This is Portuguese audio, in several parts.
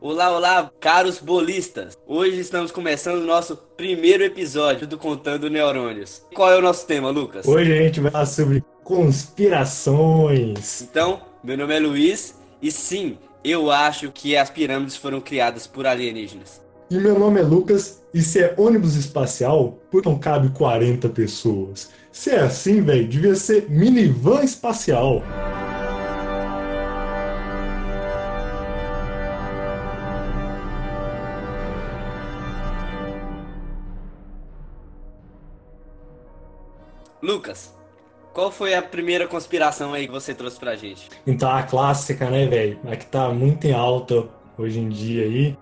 Olá, olá, caros bolistas! Hoje estamos começando o nosso primeiro episódio do Contando Neurônios. Qual é o nosso tema, Lucas? Hoje a gente vai falar sobre conspirações. Então, meu nome é Luiz e sim, eu acho que as pirâmides foram criadas por alienígenas. E meu nome é Lucas, e se é ônibus espacial, por que não cabe 40 pessoas? Se é assim, velho, devia ser minivan espacial. Lucas, qual foi a primeira conspiração aí que você trouxe pra gente? Então a clássica, né, velho? A que tá muito em alta hoje em dia aí,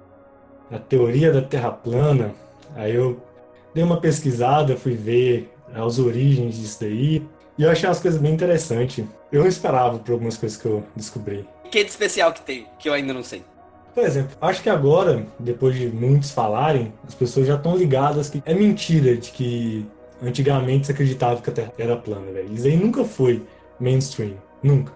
a teoria da Terra plana. Aí eu dei uma pesquisada, fui ver as origens disso daí, e eu achei umas coisas bem interessantes. Eu não esperava por algumas coisas que eu descobri. O que de especial que tem, que eu ainda não sei? Por exemplo, acho que agora, depois de muitos falarem, as pessoas já estão ligadas que é mentira de que Antigamente se acreditava que a Terra era plana, velho. Isso aí nunca foi mainstream. Nunca.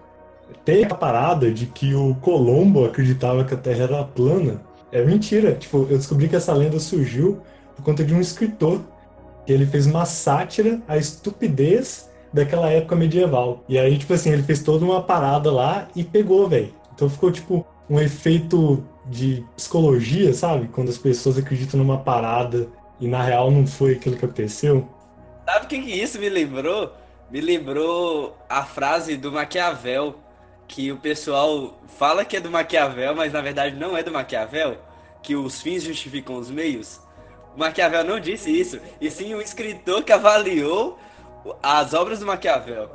Tem a parada de que o Colombo acreditava que a Terra era plana. É mentira. Tipo, eu descobri que essa lenda surgiu por conta de um escritor. Que ele fez uma sátira à estupidez daquela época medieval. E aí, tipo assim, ele fez toda uma parada lá e pegou, velho. Então ficou, tipo, um efeito de psicologia, sabe? Quando as pessoas acreditam numa parada e na real não foi aquilo que aconteceu. Sabe o que, isso me lembrou? Me lembrou a frase do Maquiavel, que o pessoal fala que é do Maquiavel, mas na verdade não é do Maquiavel, que os fins justificam os meios. O Maquiavel não disse isso, e sim um escritor que avaliou as obras do Maquiavel.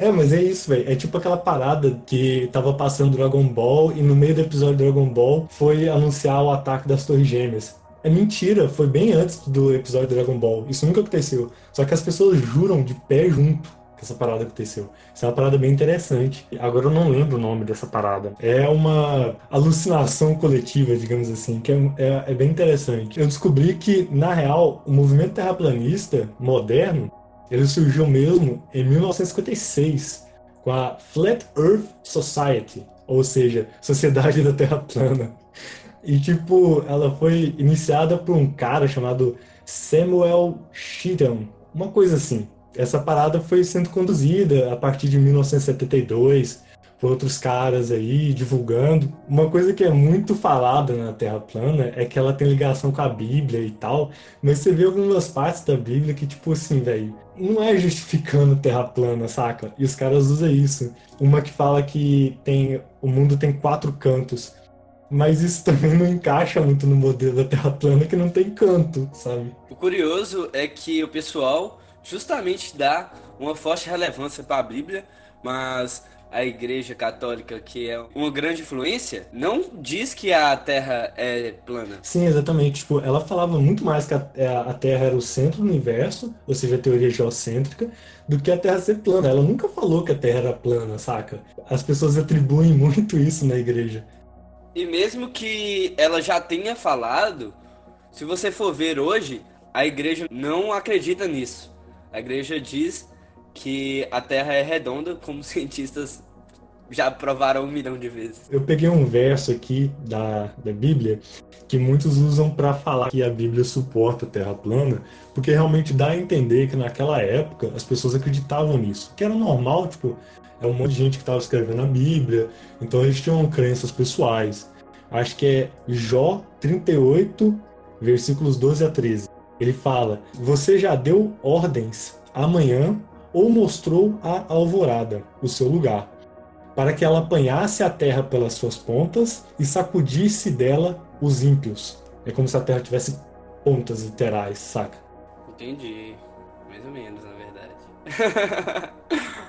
É, mas é isso, velho. É tipo aquela parada que tava passando Dragon Ball e no meio do episódio Dragon Ball foi anunciar o ataque das Torres Gêmeas. É mentira, foi bem antes do episódio Dragon Ball. Isso nunca aconteceu. Só que as pessoas juram de pé junto que essa parada aconteceu. Isso é uma parada bem interessante. Agora eu não lembro o nome dessa parada. É uma alucinação coletiva, digamos assim, que é, é, é bem interessante. Eu descobri que, na real, o movimento terraplanista moderno, ele surgiu mesmo em 1956, com a Flat Earth Society, ou seja, Sociedade da Terra Plana. E, tipo, ela foi iniciada por um cara chamado Samuel Sheehan, uma coisa assim. Essa parada foi sendo conduzida a partir de 1972 por outros caras aí divulgando. Uma coisa que é muito falada na Terra plana é que ela tem ligação com a Bíblia e tal, mas você vê algumas partes da Bíblia que, tipo assim, velho, não é justificando Terra plana, saca? E os caras usam isso. Uma que fala que tem o mundo tem quatro cantos. Mas isso também não encaixa muito no modelo da Terra plana que não tem canto, sabe? O curioso é que o pessoal justamente dá uma forte relevância para a Bíblia, mas a Igreja Católica, que é uma grande influência, não diz que a Terra é plana. Sim, exatamente. Tipo, ela falava muito mais que a, é, a Terra era o centro do universo, ou seja, a teoria geocêntrica, do que a Terra ser plana. Ela nunca falou que a Terra era plana, saca? As pessoas atribuem muito isso na igreja. E mesmo que ela já tenha falado, se você for ver hoje, a igreja não acredita nisso. A igreja diz que a Terra é redonda, como cientistas já provaram um milhão de vezes. Eu peguei um verso aqui da, da Bíblia que muitos usam para falar que a Bíblia suporta a Terra plana, porque realmente dá a entender que naquela época as pessoas acreditavam nisso, que era normal, tipo, é um monte de gente que estava escrevendo a Bíblia, então eles tinham crenças pessoais. Acho que é Jó 38, versículos 12 a 13. Ele fala: Você já deu ordens amanhã ou mostrou a alvorada, o seu lugar, para que ela apanhasse a terra pelas suas pontas e sacudisse dela os ímpios. É como se a terra tivesse pontas literais, saca? Entendi. Mais ou menos, na verdade.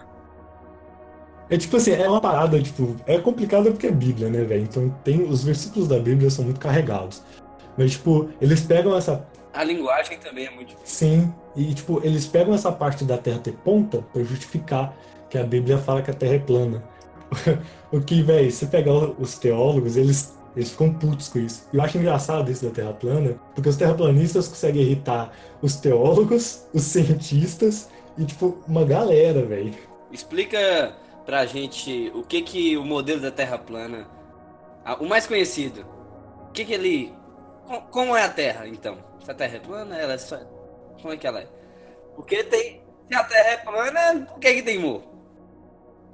É tipo assim, é uma parada, tipo, é complicada porque é Bíblia, né, velho? Então tem. Os versículos da Bíblia são muito carregados. Mas, tipo, eles pegam essa. A linguagem também é muito difícil. Sim, e, tipo, eles pegam essa parte da Terra ter ponta para justificar que a Bíblia fala que a Terra é plana. o que, velho, se pegar os teólogos, eles eles ficam putos com isso. Eu acho engraçado isso da Terra plana, porque os terraplanistas conseguem irritar os teólogos, os cientistas e, tipo, uma galera, velho. Explica pra gente o que que o modelo da Terra plana o mais conhecido. O que que ele... Como é a Terra, então? Se a Terra é plana, ela é só... Como é que ela é? Porque tem... Se a Terra é plana, por que que tem morro?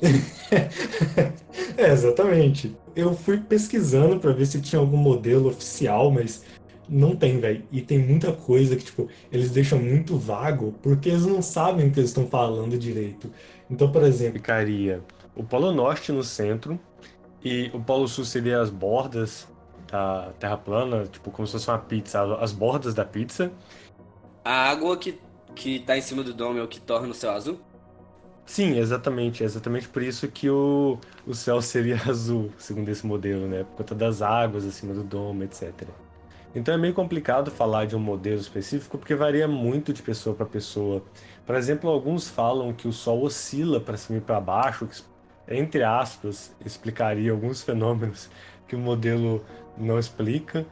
é, exatamente. Eu fui pesquisando para ver se tinha algum modelo oficial, mas não tem, velho. E tem muita coisa que, tipo, eles deixam muito vago porque eles não sabem o que eles estão falando direito. Então, por exemplo. Ficaria o Polo Norte no centro e o Polo Sul seria as bordas da Terra plana, tipo, como se fosse uma pizza, as bordas da pizza. A água que, que tá em cima do dome é o que torna o céu azul? Sim, exatamente. É exatamente por isso que o, o céu seria azul, segundo esse modelo, né? Por conta das águas acima do domo, etc. Então é meio complicado falar de um modelo específico porque varia muito de pessoa para pessoa. Por exemplo, alguns falam que o Sol oscila para cima e para baixo, que, entre aspas, explicaria alguns fenômenos que o modelo não explica.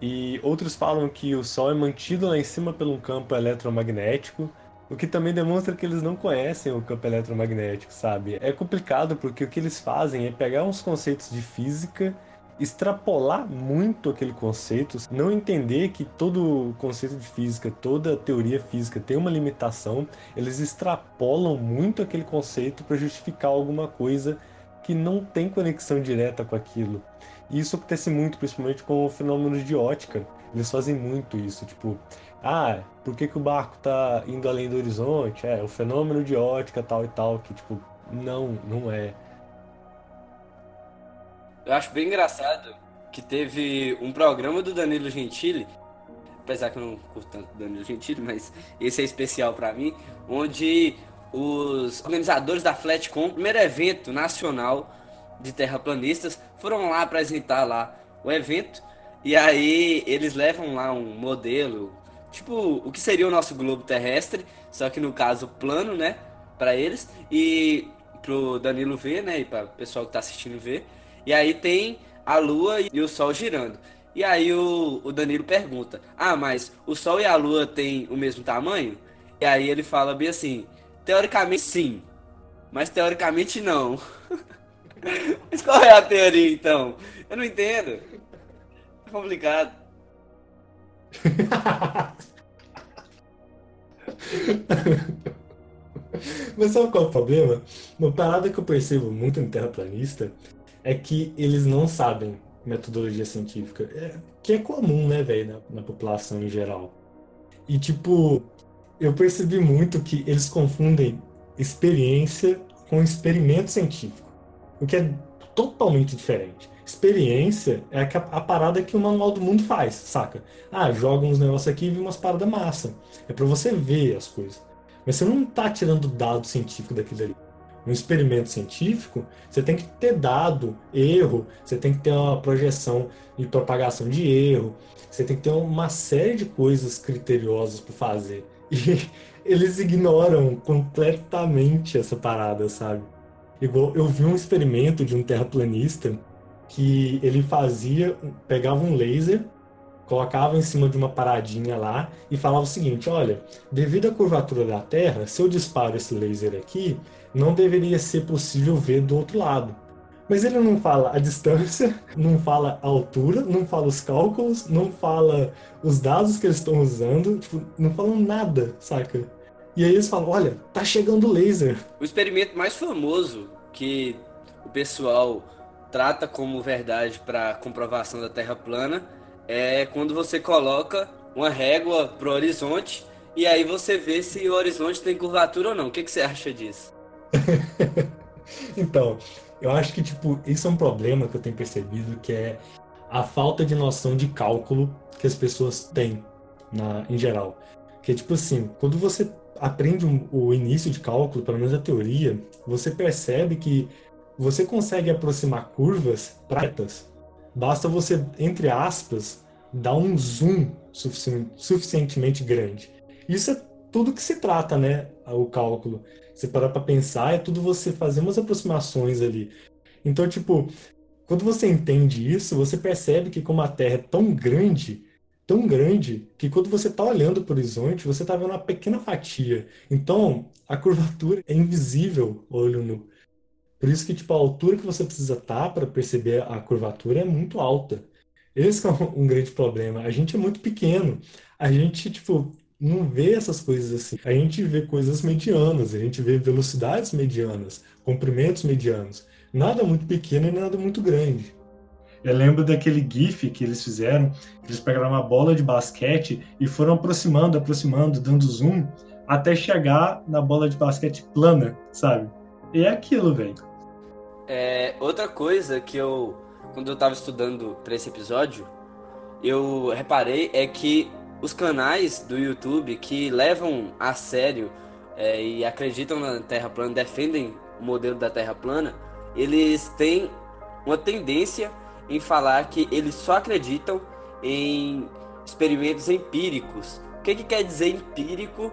E outros falam que o Sol é mantido lá em cima um campo eletromagnético o que também demonstra que eles não conhecem o campo eletromagnético, sabe? É complicado porque o que eles fazem é pegar uns conceitos de física, extrapolar muito aquele conceito, não entender que todo conceito de física, toda teoria física tem uma limitação, eles extrapolam muito aquele conceito para justificar alguma coisa que não tem conexão direta com aquilo. E isso acontece muito, principalmente com fenômenos de ótica. Eles fazem muito isso, tipo, ah, por que, que o barco tá indo além do horizonte? É, o fenômeno de ótica tal e tal, que tipo, não, não é. Eu acho bem engraçado que teve um programa do Danilo Gentili, apesar que eu não curto tanto Danilo Gentili, mas esse é especial para mim, onde os organizadores da Flatcom, primeiro evento nacional de terraplanistas, foram lá apresentar lá o evento, e aí eles levam lá um modelo tipo o que seria o nosso globo terrestre, só que no caso plano, né, para eles e pro Danilo ver, né, e para o pessoal que tá assistindo ver. E aí tem a lua e o sol girando. E aí o, o Danilo pergunta: "Ah, mas o sol e a lua têm o mesmo tamanho?" E aí ele fala bem assim: "Teoricamente sim, mas teoricamente não." mas qual é a teoria então? Eu não entendo. É complicado. Mas sabe qual é o problema? Uma parada que eu percebo muito em terraplanista é que eles não sabem metodologia científica. É, que é comum, né, velho, na, na população em geral. E, tipo, eu percebi muito que eles confundem experiência com experimento científico. O que é totalmente diferente. Experiência é a, a, parada que o manual do mundo faz, saca? Ah, joga uns negócios aqui e vê umas paradas massa. É para você ver as coisas. Mas você não tá tirando dado científico daquilo ali. Um experimento científico, você tem que ter dado, erro, você tem que ter uma projeção de propagação de erro, você tem que ter uma série de coisas criteriosas para fazer. E eles ignoram completamente essa parada, sabe? Igual eu vi um experimento de um terraplanista que ele fazia, pegava um laser, colocava em cima de uma paradinha lá e falava o seguinte: olha, devido à curvatura da Terra, se eu disparo esse laser aqui, não deveria ser possível ver do outro lado. Mas ele não fala a distância, não fala a altura, não fala os cálculos, não fala os dados que eles estão usando, tipo, não falam nada, saca? E aí eles falam: olha, tá chegando o laser. O experimento mais famoso que o pessoal trata como verdade para comprovação da Terra plana é quando você coloca uma régua pro horizonte e aí você vê se o horizonte tem curvatura ou não. O que, que você acha disso? então, eu acho que tipo isso é um problema que eu tenho percebido que é a falta de noção de cálculo que as pessoas têm na, em geral. Que tipo assim, quando você aprende um, o início de cálculo, pelo menos a teoria, você percebe que você consegue aproximar curvas pratas, basta você, entre aspas, dar um zoom sufici suficientemente grande. Isso é tudo que se trata, né? O cálculo. Se parar para pensar, é tudo você fazer umas aproximações ali. Então, tipo, quando você entende isso, você percebe que como a Terra é tão grande, tão grande, que quando você está olhando para o horizonte, você está vendo uma pequena fatia. Então, a curvatura é invisível olho nu. Por isso que, tipo, a altura que você precisa estar para perceber a curvatura é muito alta. Esse é um grande problema. A gente é muito pequeno. A gente, tipo, não vê essas coisas assim. A gente vê coisas medianas, a gente vê velocidades medianas, comprimentos medianos. Nada muito pequeno e nada muito grande. Eu lembro daquele GIF que eles fizeram, eles pegaram uma bola de basquete e foram aproximando, aproximando, dando zoom, até chegar na bola de basquete plana, sabe? E é aquilo, velho. É, outra coisa que eu, quando eu tava estudando para esse episódio, eu reparei é que os canais do YouTube que levam a sério é, e acreditam na Terra plana, defendem o modelo da Terra plana, eles têm uma tendência em falar que eles só acreditam em experimentos empíricos. O que, que quer dizer empírico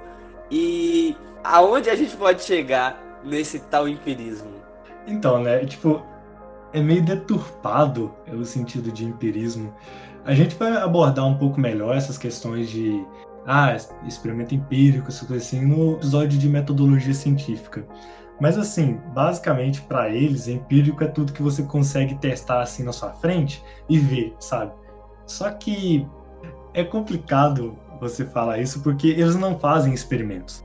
e aonde a gente pode chegar nesse tal empirismo? Então, né, tipo, é meio deturpado o sentido de empirismo. A gente vai abordar um pouco melhor essas questões de ah, experimento empírico, essas coisas assim, no episódio de metodologia científica. Mas assim, basicamente para eles, empírico é tudo que você consegue testar assim na sua frente e ver, sabe? Só que é complicado você falar isso porque eles não fazem experimentos.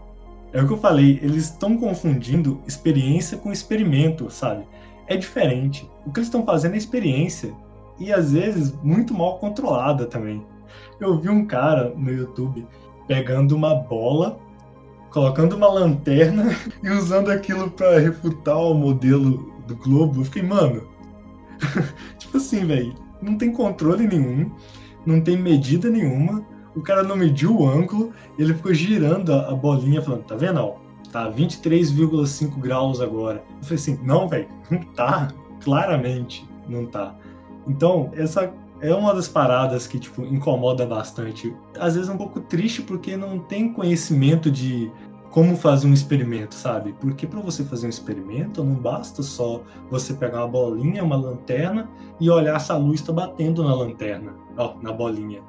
É o que eu falei, eles estão confundindo experiência com experimento, sabe? É diferente. O que eles estão fazendo é experiência e às vezes muito mal controlada também. Eu vi um cara no YouTube pegando uma bola colocando uma lanterna e usando aquilo para refutar o modelo do globo. Eu fiquei, mano. tipo assim, velho, não tem controle nenhum, não tem medida nenhuma. O cara não mediu o ângulo, ele ficou girando a, bolinha, falando: tá vendo? Ó, tá 23,5 graus agora. Eu falei assim: não, velho, não tá. Claramente não tá. Então, essa é uma das paradas que, tipo, incomoda bastante. Às vezes é um pouco triste porque não tem conhecimento de como fazer um experimento, sabe? Porque para você fazer um experimento não basta só você pegar uma bolinha, uma lanterna e olhar se a luz está batendo na lanterna, ó, na bolinha.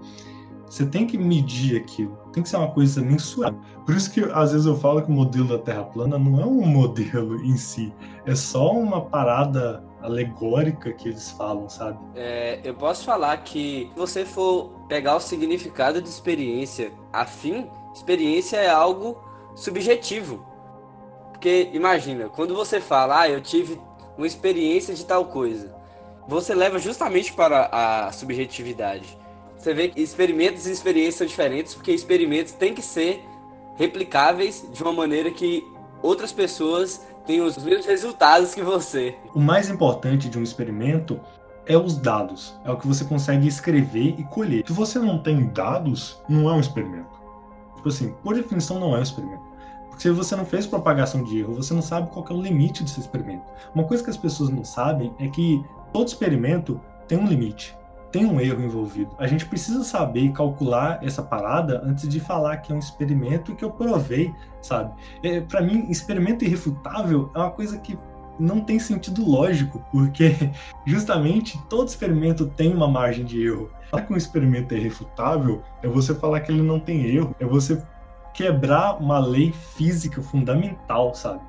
Você tem que medir aquilo, tem que ser uma coisa mensurável. Por isso que às vezes eu falo que o modelo da Terra plana não é um modelo em si, é só uma parada alegórica que eles falam, sabe? É, eu posso falar que se você for pegar o significado de experiência afim, experiência é algo subjetivo. Porque imagina, quando você fala, ah, eu tive uma experiência de tal coisa, você leva justamente para a subjetividade. Você vê que experimentos e experiências são diferentes, porque experimentos têm que ser replicáveis de uma maneira que outras pessoas tenham os mesmos resultados que você. O mais importante de um experimento é os dados. É o que você consegue escrever e colher. Se você não tem dados, não é um experimento. Tipo assim, por definição não é um experimento. Porque se você não fez propagação de erro, você não sabe qual é o limite desse experimento. Uma coisa que as pessoas não sabem é que todo experimento tem um limite, tem um erro envolvido. A gente precisa saber calcular essa parada antes de falar que é um experimento que eu provei, sabe? É, Para mim, experimento irrefutável é uma coisa que não tem sentido lógico, porque justamente todo experimento tem uma margem de erro. Falar que um experimento é irrefutável é você falar que ele não tem erro, é você quebrar uma lei física fundamental, sabe?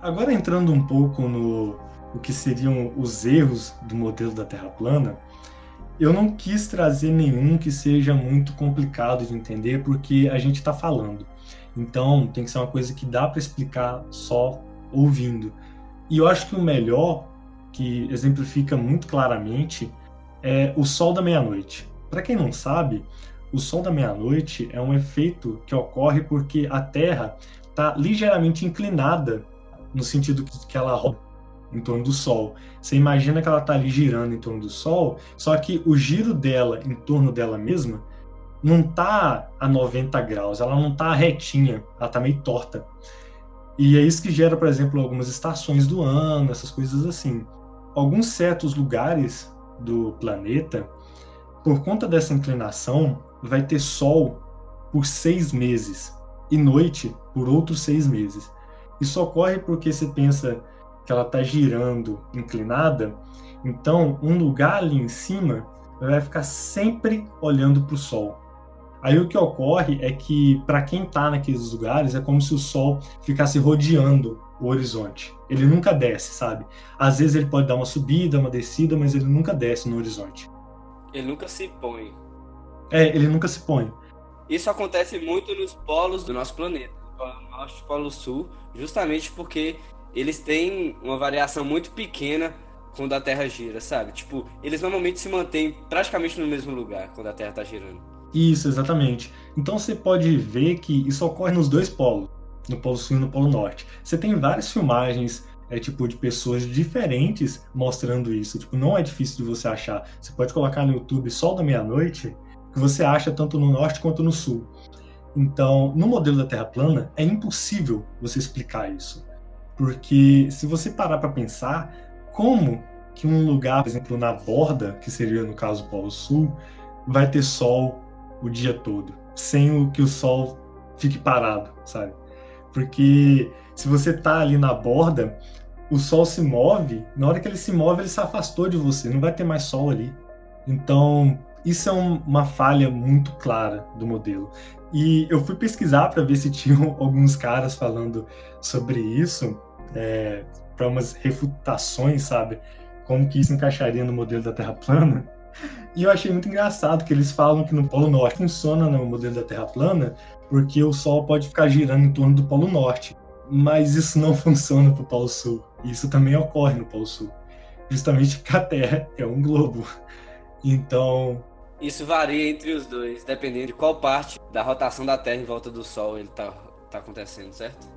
Agora entrando um pouco no o que seriam os erros do modelo da Terra plana, eu não quis trazer nenhum que seja muito complicado de entender, porque a gente está falando. Então tem que ser uma coisa que dá para explicar só ouvindo. E eu acho que o melhor, que exemplifica muito claramente, é o sol da meia-noite. Para quem não sabe, o sol da meia-noite é um efeito que ocorre porque a Terra está ligeiramente inclinada no sentido que ela roda em torno do Sol. Você imagina que ela está ali girando em torno do Sol, só que o giro dela em torno dela mesma não está a 90 graus, ela não está retinha, ela está meio torta. E é isso que gera, por exemplo, algumas estações do ano, essas coisas assim. Alguns certos lugares do planeta, por conta dessa inclinação, vai ter sol por seis meses e noite por outros seis meses. Isso ocorre porque você pensa que ela está girando inclinada, então um lugar ali em cima vai ficar sempre olhando para o sol. Aí o que ocorre é que para quem está naqueles lugares é como se o sol ficasse rodeando o horizonte. Ele nunca desce, sabe? Às vezes ele pode dar uma subida, uma descida, mas ele nunca desce no horizonte. Ele nunca se põe. É, ele nunca se põe. Isso acontece muito nos polos do nosso planeta, Polo Norte e Polo Sul, justamente porque eles têm uma variação muito pequena quando a Terra gira, sabe? Tipo, eles normalmente se mantêm praticamente no mesmo lugar quando a Terra está girando. Isso, exatamente. Então você pode ver que isso ocorre nos dois polos, no Polo Sul e no Polo Norte. Você tem várias filmagens é tipo de pessoas diferentes mostrando isso. Tipo, não é difícil de você achar. Você pode colocar no YouTube Sol da Meia-Noite, que você acha tanto no norte quanto no sul. Então, no modelo da Terra plana, é impossível você explicar isso. Porque se você parar para pensar, como que um lugar, por exemplo, na borda, que seria no caso o Polo Sul, vai ter sol o dia todo, sem o que o sol fique parado, sabe? Porque se você tá ali na borda, o sol se move, na hora que ele se move, ele se afastou de você, não vai ter mais sol ali. Então, isso é um, uma falha muito clara do modelo. E eu fui pesquisar para ver se tinham alguns caras falando sobre isso, é, para umas refutações, sabe? Como que isso encaixaria no modelo da Terra plana. E eu achei muito engraçado que eles falam que no Polo Norte funciona no modelo da Terra plana, porque o Sol pode ficar girando em torno do Polo Norte. Mas isso não funciona para o Polo Sul. Isso também ocorre no Polo Sul. Justamente porque a Terra é um globo. Então. Isso varia entre os dois, dependendo de qual parte da rotação da Terra em volta do Sol ele está tá acontecendo, certo?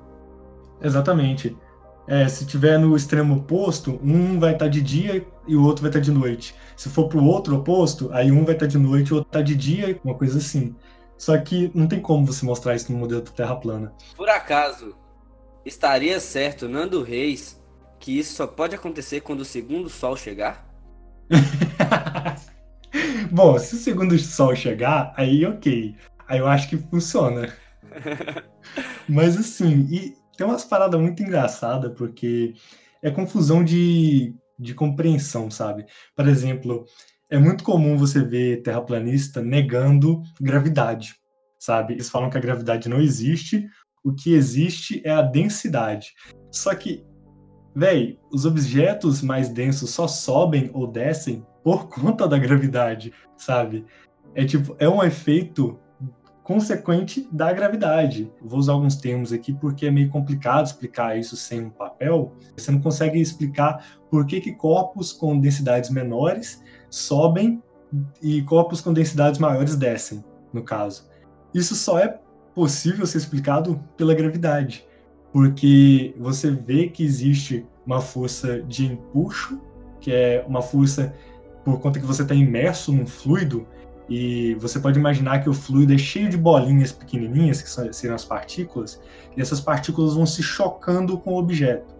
Exatamente. É, se tiver no extremo oposto, um vai estar tá de dia e o outro vai estar tá de noite. Se for para o outro oposto, aí um vai estar tá de noite e o outro está de dia, uma coisa assim. Só que não tem como você mostrar isso no modelo da Terra plana. Por acaso, estaria certo Nando Reis que isso só pode acontecer quando o segundo sol chegar? Bom, se o segundo sol chegar, aí ok. Aí eu acho que funciona. Mas assim, e tem umas paradas muito engraçadas, porque é confusão de, de compreensão, sabe? Por exemplo, é muito comum você ver terraplanista negando gravidade, sabe? Eles falam que a gravidade não existe, o que existe é a densidade. Só que, véi, os objetos mais densos só sobem ou descem por conta da gravidade, sabe? É tipo, é um efeito consequente da gravidade. Vou usar alguns termos aqui porque é meio complicado explicar isso sem um papel. Você não consegue explicar por que, que corpos com densidades menores sobem e corpos com densidades maiores descem, no caso. Isso só é possível ser explicado pela gravidade, porque você vê que existe uma força de empuxo, que é uma força por conta que você está imerso num fluido, e você pode imaginar que o fluido é cheio de bolinhas pequenininhas, que seriam as partículas, e essas partículas vão se chocando com o objeto.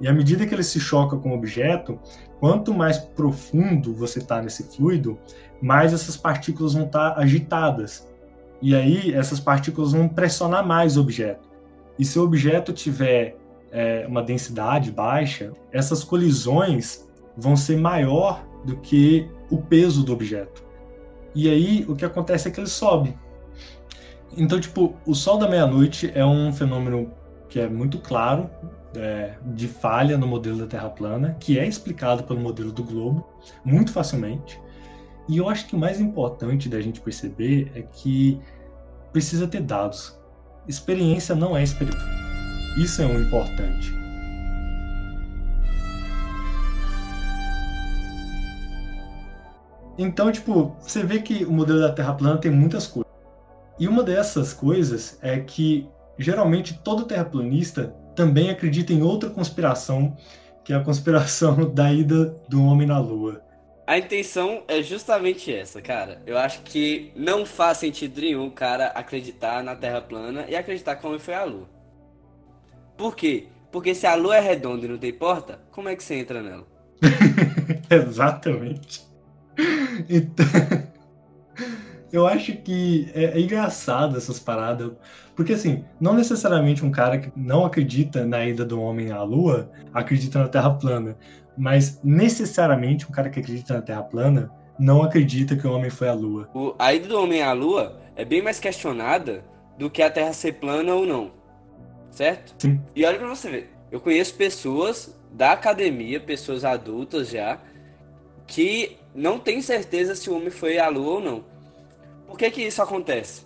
E à medida que ele se choca com o objeto, quanto mais profundo você está nesse fluido, mais essas partículas vão estar tá agitadas. E aí essas partículas vão pressionar mais o objeto. E se o objeto tiver é, uma densidade baixa, essas colisões vão ser maior do que o peso do objeto. E aí o que acontece é que ele sobe. Então, tipo, o sol da meia-noite é um fenômeno que é muito claro é, de falha no modelo da Terra plana, que é explicado pelo modelo do globo muito facilmente. E eu acho que o mais importante da gente perceber é que precisa ter dados. Experiência não é experimento. Isso é o importante. Então, tipo, você vê que o modelo da Terra plana tem muitas coisas. E uma dessas coisas é que geralmente todo terraplanista também acredita em outra conspiração, que é a conspiração da ida do homem na Lua. A intenção é justamente essa, cara. Eu acho que não faz sentido nenhum o cara acreditar na Terra plana e acreditar como foi a Lua. Por quê? Porque se a Lua é redonda e não tem porta, como é que você entra nela? Exatamente. Então, eu acho que é, é, engraçado essas paradas, porque assim, não necessariamente um cara que não acredita na ida do homem à Lua acredita na Terra plana, mas necessariamente um cara que acredita na Terra plana não acredita que o homem foi à Lua. O, a ida do homem à Lua é bem mais questionada do que a Terra ser plana ou não, certo? Sim. E olha pra você ver, Eu conheço pessoas da academia, pessoas adultas já, que não tem certeza se o homem foi à lua ou não. Por que que isso acontece?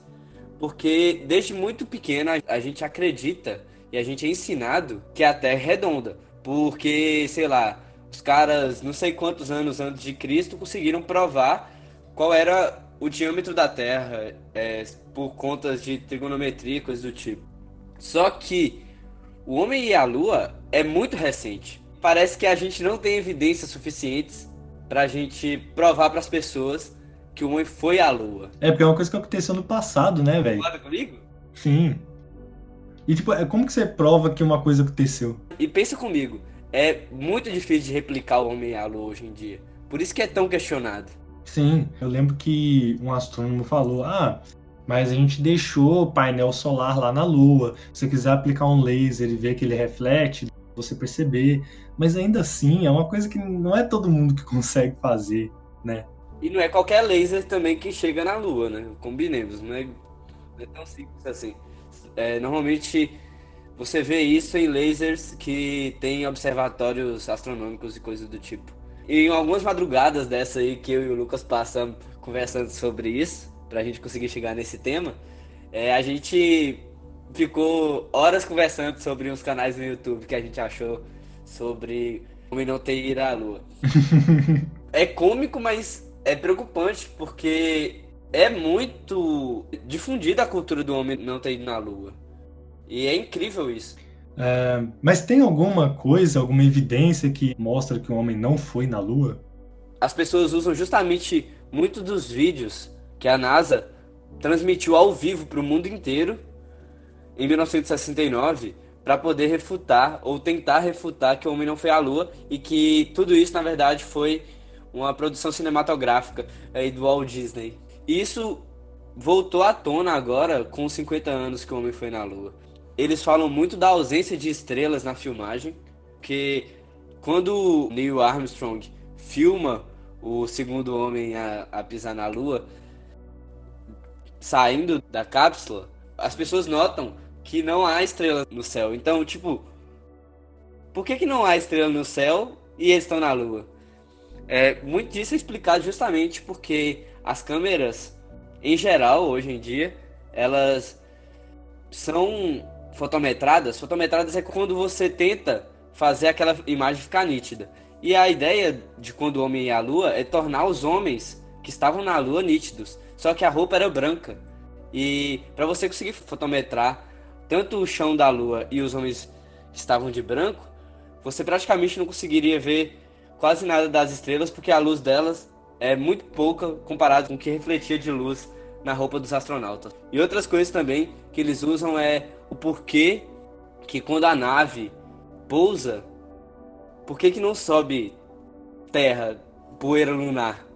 Porque desde muito pequeno a gente acredita e a gente é ensinado que a Terra é redonda. Porque, sei lá, os caras, não sei quantos anos antes de Cristo, conseguiram provar qual era o diâmetro da Terra é, por contas de trigonometria e coisas do tipo. Só que o Homem e a Lua é muito recente. Parece que a gente não tem evidências suficientes para a gente provar para as pessoas que o homem foi à Lua. É, porque é uma coisa que aconteceu no passado, né, velho? Concorda comigo? Sim. E tipo, é como que você prova que uma coisa aconteceu? E pensa comigo, é muito difícil de replicar o homem à Lua hoje em dia. Por isso que é tão questionado. Sim, eu lembro que um astrônomo falou: ah, mas a gente deixou o painel solar lá na Lua. Se você quiser aplicar um laser e ver que ele reflete, você perceber. Mas ainda assim, é uma coisa que não é todo mundo que consegue fazer, né? E não é qualquer laser também que chega na Lua, né? Combinemos, não é, não é tão simples assim. É, normalmente você vê isso em lasers que tem observatórios astronômicos e coisas do tipo. E em algumas madrugadas dessa aí que eu e o Lucas passamos conversando sobre isso, pra gente conseguir chegar nesse tema, é, a gente ficou horas conversando sobre uns canais no YouTube que a gente achou sobre como não ter ido à Lua. é cômico, mas é preocupante porque é muito difundida a cultura do homem não ter ido na Lua. E é incrível isso. É, mas tem alguma coisa, alguma evidência que mostra que o homem não foi na Lua? As pessoas usam justamente muito dos vídeos que a NASA transmitiu ao vivo para o mundo inteiro em 1969 para poder refutar ou tentar refutar que o homem não foi à Lua e que tudo isso na verdade foi uma produção cinematográfica aí do Walt Disney. E isso voltou à tona agora com os 50 anos que o homem foi na Lua. Eles falam muito da ausência de estrelas na filmagem, que quando Neil Armstrong filma o segundo homem a, a pisar na Lua, saindo da cápsula, as pessoas notam que não há estrela no céu. Então, tipo, por que, que não há estrela no céu e eles estão na Lua? É, muito disso é explicado justamente porque as câmeras, em geral, hoje em dia, elas são fotometradas. Fotometradas é quando você tenta fazer aquela imagem ficar nítida. E a ideia de quando o homem ia à lua é tornar os homens que estavam na lua nítidos. Só que a roupa era branca. E para você conseguir fotometrar tanto o chão da lua e os homens estavam de branco, você praticamente não conseguiria ver quase nada das estrelas, porque a luz delas é muito pouca comparado com o que refletia de luz na roupa dos astronautas. E outras coisas também que eles usam é o porquê que quando a nave pousa, por que, que não sobe terra, poeira lunar?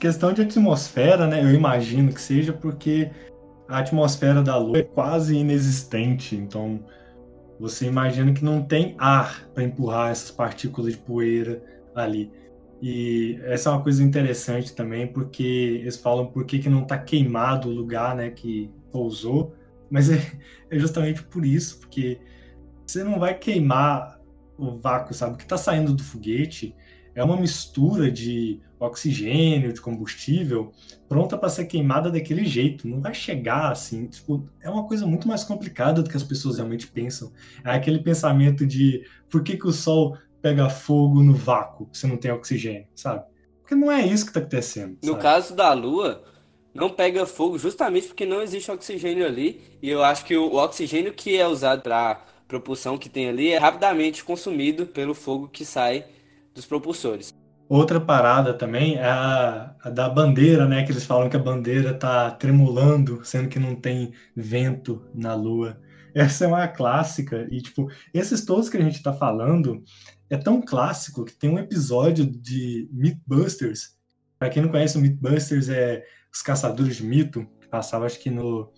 Questão de atmosfera, né? Eu imagino que seja porque a atmosfera da Lua é quase inexistente, então você imagina que não tem ar para empurrar essas partículas de poeira ali. E essa é uma coisa interessante também, porque eles falam por que, que não está queimado o lugar né, que pousou, mas é, é, justamente por isso, porque você não vai queimar o vácuo, sabe? O que está saindo do foguete é uma mistura de oxigênio, de combustível, pronta para ser queimada daquele jeito. Não vai chegar assim. Tipo, é uma coisa muito mais complicada do que as pessoas realmente pensam. É aquele pensamento de por que, que o Sol pega fogo no vácuo se não tem oxigênio, sabe? Porque não é isso que está acontecendo. No caso da Lua, não pega fogo justamente porque não existe oxigênio ali. E eu acho que o oxigênio que é usado para propulsão que tem ali é rapidamente consumido pelo fogo que sai dos propulsores. Outra parada também é a, a, da bandeira, né? Que eles falam que a bandeira tá tremulando, sendo que não tem vento na Lua. Essa é uma clássica. E, tipo, esses todos que a gente tá falando é tão clássico que tem um episódio de Mythbusters. Para quem não conhece, o Mythbusters é os caçadores de mito, que passava acho que no,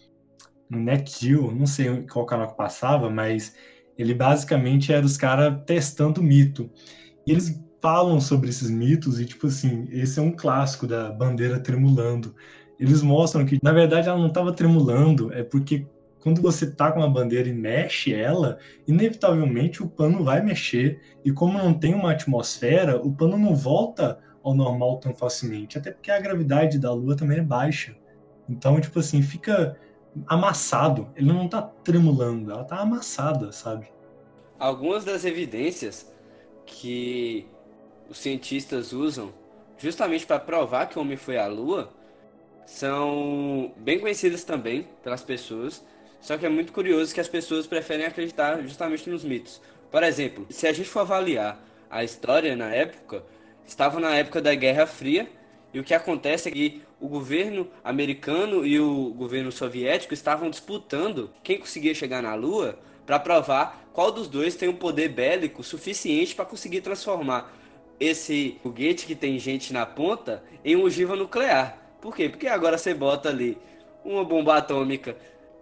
no NetGeo, não sei qual canal que passava, mas ele basicamente era os caras testando mito. E eles falam sobre esses mitos e, tipo assim, esse é um clássico da bandeira tremulando. Eles mostram que, na verdade, ela não estava tremulando, é porque quando você tá com uma bandeira e mexe ela, inevitavelmente o pano vai mexer. E como não tem uma atmosfera, o pano não volta ao normal tão facilmente. Até porque a gravidade da Lua também é baixa. Então, tipo assim, fica amassado. Ele não tá tremulando, ela tá amassada, sabe? Algumas das evidências que os cientistas usam justamente para provar que o homem foi à Lua são bem conhecidas também pelas pessoas só que é muito curioso que as pessoas preferem acreditar justamente nos mitos. Por exemplo, se a gente for avaliar a história na época, estava na época da Guerra Fria, e o que acontece é que o governo americano e o governo soviético estavam disputando quem conseguia chegar na Lua para provar qual dos dois tem um poder bélico suficiente para conseguir transformar esse foguete que tem gente na ponta em ogiva nuclear. Por quê? Porque agora você bota ali uma bomba atômica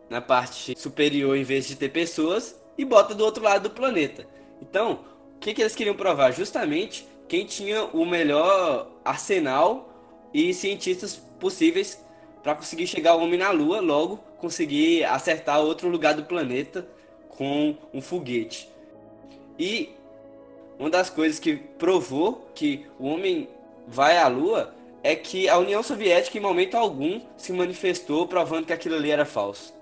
na parte superior em vez de ter pessoas e bota do outro lado do planeta. Então, o que, que eles queriam provar? Justamente quem tinha o melhor arsenal e cientistas possíveis para conseguir chegar o homem na Lua, logo conseguir acertar outro lugar do planeta com um foguete. E uma das coisas que provou que o homem vai à Lua é que a União Soviética em momento algum se manifestou provando que aquilo ali era falso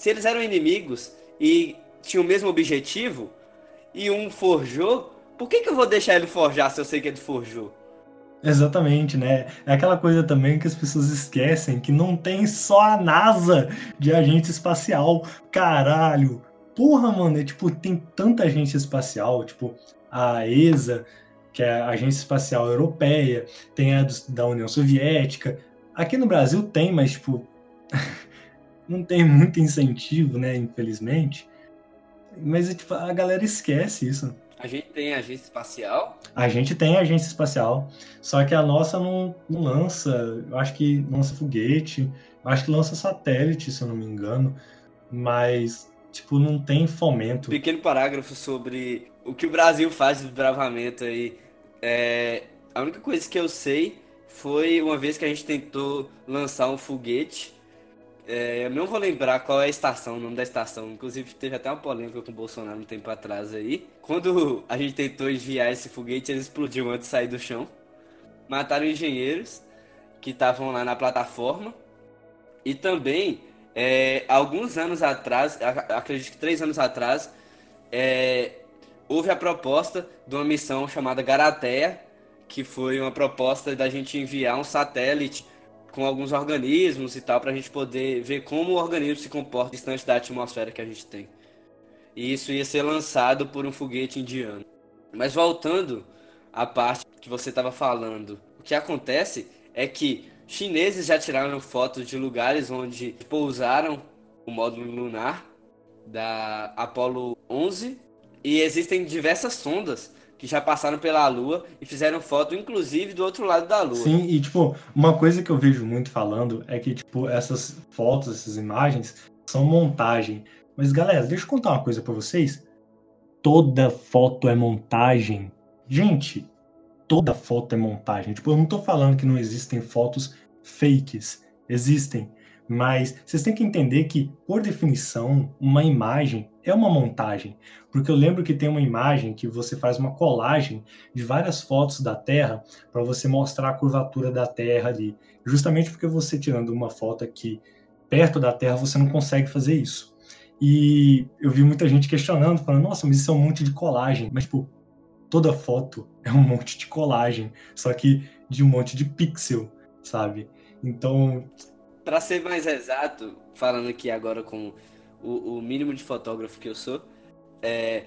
se eles eram inimigos e tinham o mesmo objetivo, e um forjou, por que, que eu vou deixar ele forjar se eu sei que ele forjou? Exatamente, né? É aquela coisa também que as pessoas esquecem que não tem só a NASA de agente espacial. Caralho! Porra, mano, é tipo, tem tanta agência espacial, tipo, a ESA, que é a Agência Espacial Europeia, tem a da União Soviética. Aqui no Brasil tem, mas, tipo, não tem muito incentivo, né? Infelizmente. Mas tipo, a galera esquece isso. A gente tem agência espacial? A gente tem agência espacial. Só que a nossa não, não lança. Eu acho que lança foguete. Eu acho que lança satélite, se eu não me engano. Mas, tipo, não tem fomento. Pequeno parágrafo sobre o que o Brasil faz de desbravamento aí. É, a única coisa que eu sei foi uma vez que a gente tentou lançar um foguete é, eu não vou lembrar qual é a estação, o nome da estação. Inclusive, teve até uma polêmica com o Bolsonaro um tempo atrás aí. Quando a gente tentou enviar esse foguete, ele explodiu antes de sair do chão. Mataram engenheiros que estavam lá na plataforma. E também, é, alguns anos atrás, acredito que três anos atrás, é, houve a proposta de uma missão chamada Garateia, que foi uma proposta da gente enviar um satélite com alguns organismos e tal, para a gente poder ver como o organismo se comporta distante da atmosfera que a gente tem. E isso ia ser lançado por um foguete indiano. Mas voltando à parte que você estava falando, o que acontece é que chineses já tiraram fotos de lugares onde pousaram o módulo lunar da Apollo 11 e existem diversas sondas que já passaram pela Lua e fizeram foto, inclusive, do outro lado da Lua. Sim, e tipo, uma coisa que eu vejo muito falando é que, tipo, essas fotos, essas imagens são montagem. Mas, galera, deixa eu contar uma coisa para vocês. Toda foto é montagem. Gente, toda foto é montagem. Tipo, eu não tô falando que não existem fotos fakes. Existem. Mas vocês têm que entender que, por definição, uma imagem é uma montagem. Porque eu lembro que tem uma imagem que você faz uma colagem de várias fotos da Terra para você mostrar a curvatura da Terra ali. Justamente porque você tirando uma foto aqui perto da Terra, você não consegue fazer isso. E eu vi muita gente questionando, falando, nossa, mas isso é um monte de colagem. Mas, tipo, toda foto é um monte de colagem, só que de um monte de pixel, sabe? Então, para ser mais exato, falando aqui agora com o, o mínimo de fotógrafo que eu sou, é,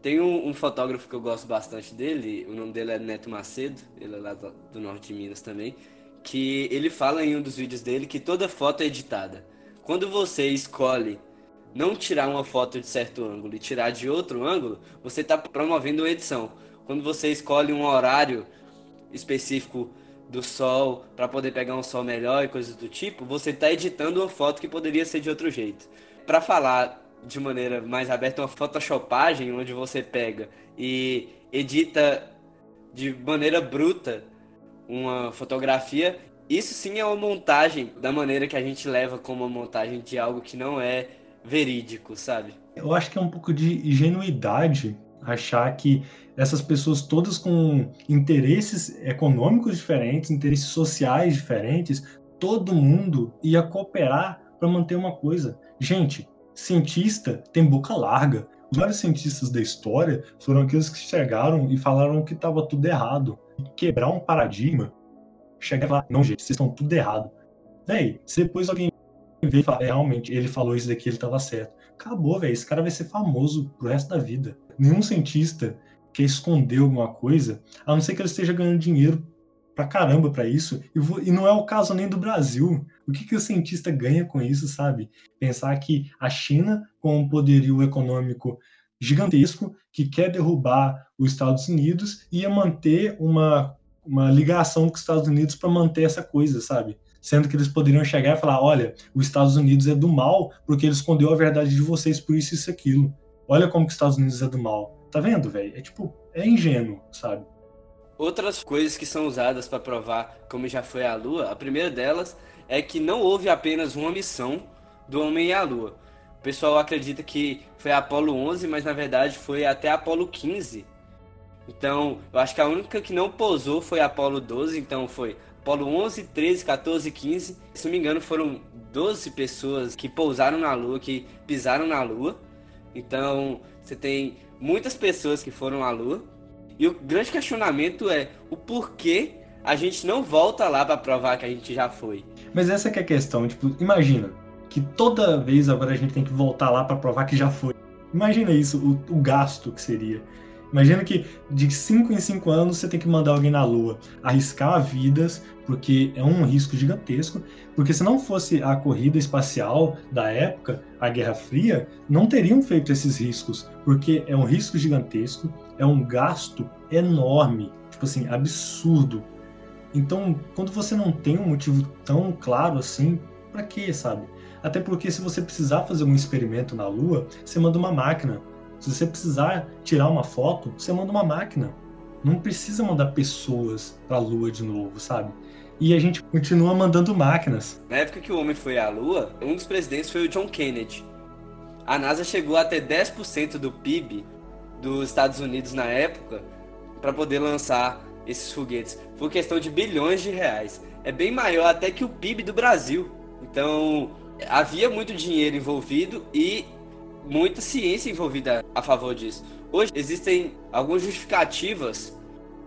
tem um, um, fotógrafo que eu gosto bastante dele, o nome dele é Neto Macedo, ele é lá do, do norte de Minas também, que ele fala em um dos vídeos dele que toda foto é editada. Quando você escolhe não tirar uma foto de certo ângulo e tirar de outro ângulo, você está promovendo uma edição. Quando você escolhe um horário específico do sol para poder pegar um sol melhor e coisas do tipo, você está editando uma foto que poderia ser de outro jeito. Para falar de maneira mais aberta, uma photoshopagem onde você pega e edita de maneira bruta uma fotografia, isso sim é uma montagem da maneira que a gente leva como uma montagem de algo que não é verídico, sabe? Eu acho que é um pouco de ingenuidade achar que essas pessoas todas com interesses econômicos diferentes, interesses sociais diferentes, todo mundo ia cooperar para manter uma coisa. Gente, cientista tem boca larga. Os vários cientistas da história foram aqueles que chegaram e falaram que estava tudo errado. Quebrar um paradigma, chegar e falar, não, gente, vocês estão tudo errado. Véi, se depois alguém vê e fala, é, realmente, ele falou isso daqui, ele estava certo. Acabou, velho, esse cara vai ser famoso pro resto da vida. Nenhum cientista quer esconder alguma coisa, a não ser que ele esteja ganhando dinheiro pra caramba para isso. E, vou, e, não é o caso nem do Brasil. O que, que o cientista ganha com isso, sabe? Pensar que a China, com um poderio econômico gigantesco, que quer derrubar os Estados Unidos, ia manter uma, uma ligação com os Estados Unidos para manter essa coisa, sabe? Sendo que eles poderiam chegar e falar: olha, os Estados Unidos é do mal porque ele escondeu a verdade de vocês por isso e isso aquilo. Olha como que os Estados Unidos é do mal. Tá vendo, velho? É tipo, é ingênuo, sabe? Outras coisas que são usadas para provar como já foi a Lua, a primeira delas é que não houve apenas uma missão do homem à Lua. O pessoal acredita que foi Apolo 11, mas na verdade foi até Apolo 15. Então, eu acho que a única que não pousou foi Apolo 12, então foi Apolo 11, 13, 14, 15. Se não me engano, foram 12 pessoas que pousaram na Lua, que pisaram na Lua. Então, você tem muitas pessoas que foram à Lua. E o grande questionamento é o porquê a gente não volta lá para provar que a gente já foi. Mas essa é a questão, tipo, imagina que toda vez agora a gente tem que voltar lá para provar que já foi. Imagina isso, o, o gasto que seria. Imagina que de 5 em 5 anos você tem que mandar alguém na Lua, arriscar vidas, porque é um risco gigantesco. Porque se não fosse a corrida espacial da época, a Guerra Fria, não teriam feito esses riscos, porque é um risco gigantesco, é um gasto enorme, tipo assim, absurdo. Então, quando você não tem um motivo tão claro assim, para quê, sabe? Até porque se você precisar fazer um experimento na Lua, você manda uma máquina se você precisar tirar uma foto, você manda uma máquina. Não precisa mandar pessoas para a Lua de novo, sabe? E a gente continua mandando máquinas. Na época que o homem foi à Lua, um dos presidentes foi o John Kennedy. A NASA chegou a ter 10% do PIB dos Estados Unidos na época para poder lançar esses foguetes. Foi questão de bilhões de reais. É bem maior até que o PIB do Brasil. Então, havia muito dinheiro envolvido e muita ciência envolvida a favor disso. Hoje existem algumas justificativas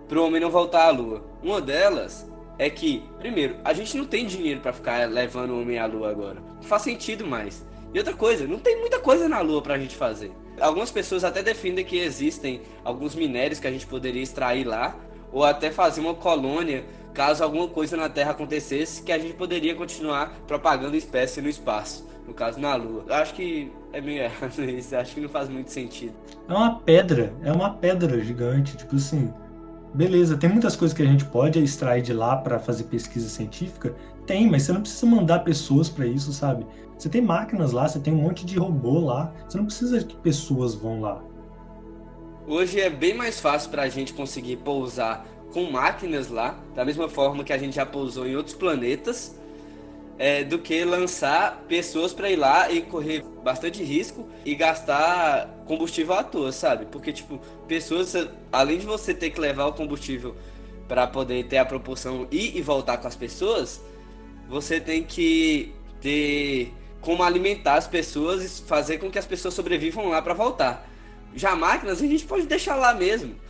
para o homem não voltar à Lua. Uma delas é que, primeiro, a gente não tem dinheiro para ficar levando o homem à Lua agora. Não faz sentido mais. E outra coisa, não tem muita coisa na Lua para a gente fazer. Algumas pessoas até defendem que existem alguns minérios que a gente poderia extrair lá, ou até fazer uma colônia caso alguma coisa na Terra acontecesse, que a gente poderia continuar propagando espécie no espaço no caso na Lua. Eu acho que é meio errado isso, acho que não faz muito sentido. É uma pedra, é uma pedra gigante, tipo assim. Beleza, tem muitas coisas que a gente pode extrair de lá para fazer pesquisa científica? Tem, mas você não precisa mandar pessoas para isso, sabe? Você tem máquinas lá, você tem um monte de robô lá, você não precisa que pessoas vão lá. Hoje é bem mais fácil para a gente conseguir pousar com máquinas lá, da mesma forma que a gente já pousou em outros planetas, é, do que lançar pessoas para ir lá e correr bastante risco e gastar combustível à toa, sabe? Porque, tipo, pessoas, além de você ter que levar o combustível para poder ter a proporção ir e voltar com as pessoas, você tem que ter como alimentar as pessoas e fazer com que as pessoas sobrevivam lá para voltar. Já máquinas a gente pode deixar lá mesmo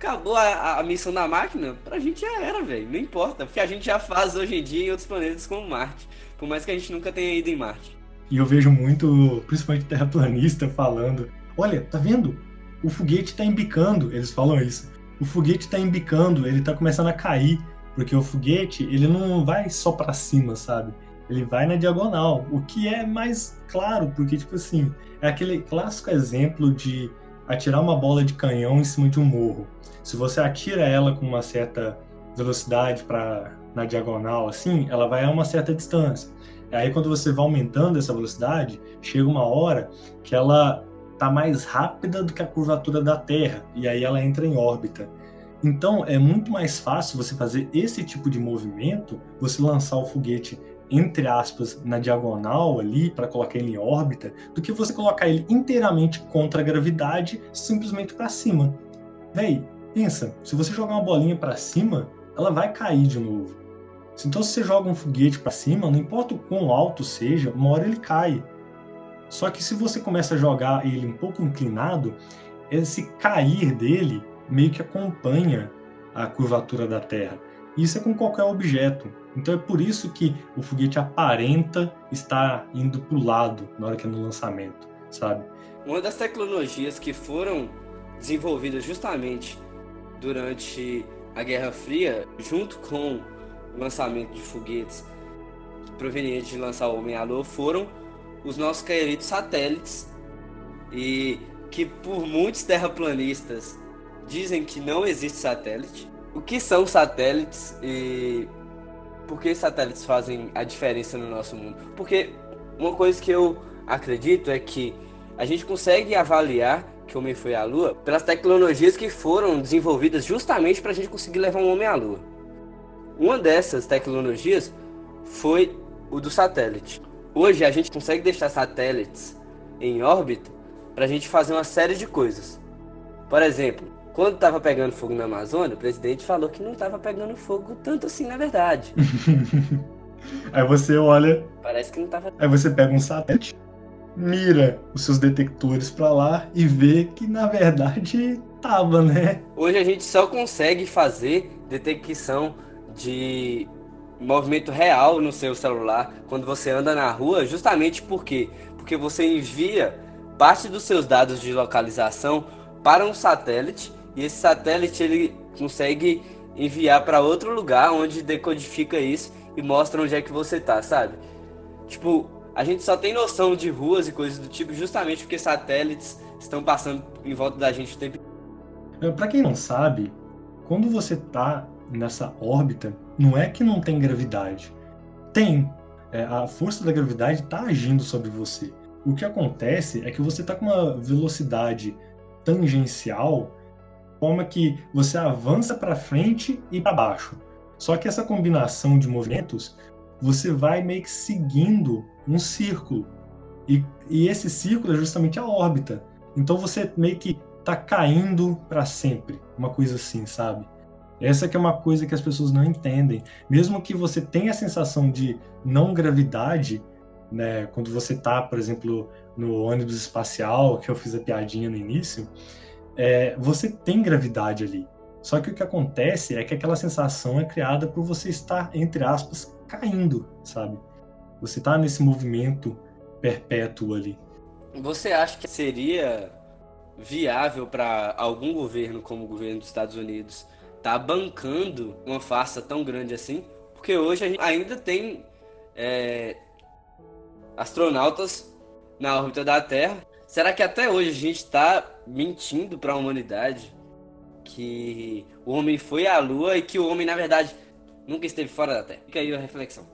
acabou a, a, missão da máquina, pra gente já era, velho. Não importa. Porque a gente já faz hoje em dia em outros planetas como Marte. Por mais que a gente nunca tenha ido em Marte. E eu vejo muito, principalmente terraplanista, falando: olha, tá vendo? O foguete tá embicando. Eles falam isso. O foguete tá embicando, ele tá começando a cair. Porque o foguete, ele não vai só para cima, sabe? Ele vai na diagonal. O que é mais claro, porque, tipo assim, é aquele clássico exemplo de atirar uma bola de canhão em cima de um morro. Se você atira ela com uma certa velocidade para na diagonal assim, ela vai a uma certa distância. Aí quando você vai aumentando essa velocidade, chega uma hora que ela tá mais rápida do que a curvatura da Terra e aí ela entra em órbita. Então é muito mais fácil você fazer esse tipo de movimento, você lançar o foguete entre aspas, na diagonal ali, para colocar ele em órbita, do que você colocar ele inteiramente contra a gravidade, simplesmente para cima. Véi, pensa, se você jogar uma bolinha para cima, ela vai cair de novo. Então, se você joga um foguete para cima, não importa o quão alto seja, uma hora ele cai. Só que se você começa a jogar ele um pouco inclinado, esse cair dele meio que acompanha a curvatura da Terra. Isso é com qualquer objeto. Então é por isso que o foguete aparenta estar indo para o lado na hora que é no lançamento, sabe? Uma das tecnologias que foram desenvolvidas justamente durante a Guerra Fria, junto com o lançamento de foguetes provenientes de lançar o Homem à Lua, foram os nossos queridos satélites e que por muitos terraplanistas dizem que não existe satélite. O que são satélites e por que satélites fazem a diferença no nosso mundo? Porque uma coisa que eu acredito é que a gente consegue avaliar que o homem foi à Lua pelas tecnologias que foram desenvolvidas justamente para a gente conseguir levar um homem à Lua. Uma dessas tecnologias foi o do satélite. Hoje a gente consegue deixar satélites em órbita para a gente fazer uma série de coisas. Por exemplo, quando estava pegando fogo na Amazônia, o presidente falou que não estava pegando fogo tanto assim, na verdade. Aí você olha. Parece que não estava. Aí você pega um satélite, mira os seus detectores para lá e vê que na verdade tava, né? Hoje a gente só consegue fazer detecção de movimento real no seu celular quando você anda na rua, justamente por quê? Porque você envia parte dos seus dados de localização para um satélite e esse satélite ele consegue enviar para outro lugar onde decodifica isso e mostra onde é que você tá, sabe? Tipo, a gente só tem noção de ruas e coisas do tipo justamente porque satélites estão passando em volta da gente o tempo. Para quem não sabe, quando você tá nessa órbita, não é que não tem gravidade. Tem. É, a força da gravidade está agindo sobre você. O que acontece é que você está com uma velocidade tangencial, forma que você avança para frente e para baixo. Só que essa combinação de movimentos, você vai meio que seguindo um círculo. E, e esse círculo é justamente a órbita. Então você meio que está caindo para sempre, uma coisa assim, sabe? Essa que é uma coisa que as pessoas não entendem. Mesmo que você tenha a sensação de não gravidade, né, quando você está, por exemplo, no ônibus espacial, que eu fiz a piadinha no início, é, você tem gravidade ali. Só que o que acontece é que aquela sensação é criada por você estar, entre aspas, caindo, sabe? Você está nesse movimento perpétuo ali. Você acha que seria viável para algum governo, como o governo dos Estados Unidos, tá bancando uma farsa tão grande assim, porque hoje a gente ainda tem é, astronautas na órbita da Terra. Será que até hoje a gente está mentindo para a humanidade que o homem foi à Lua e que o homem, na verdade, nunca esteve fora da Terra? Fica aí a reflexão.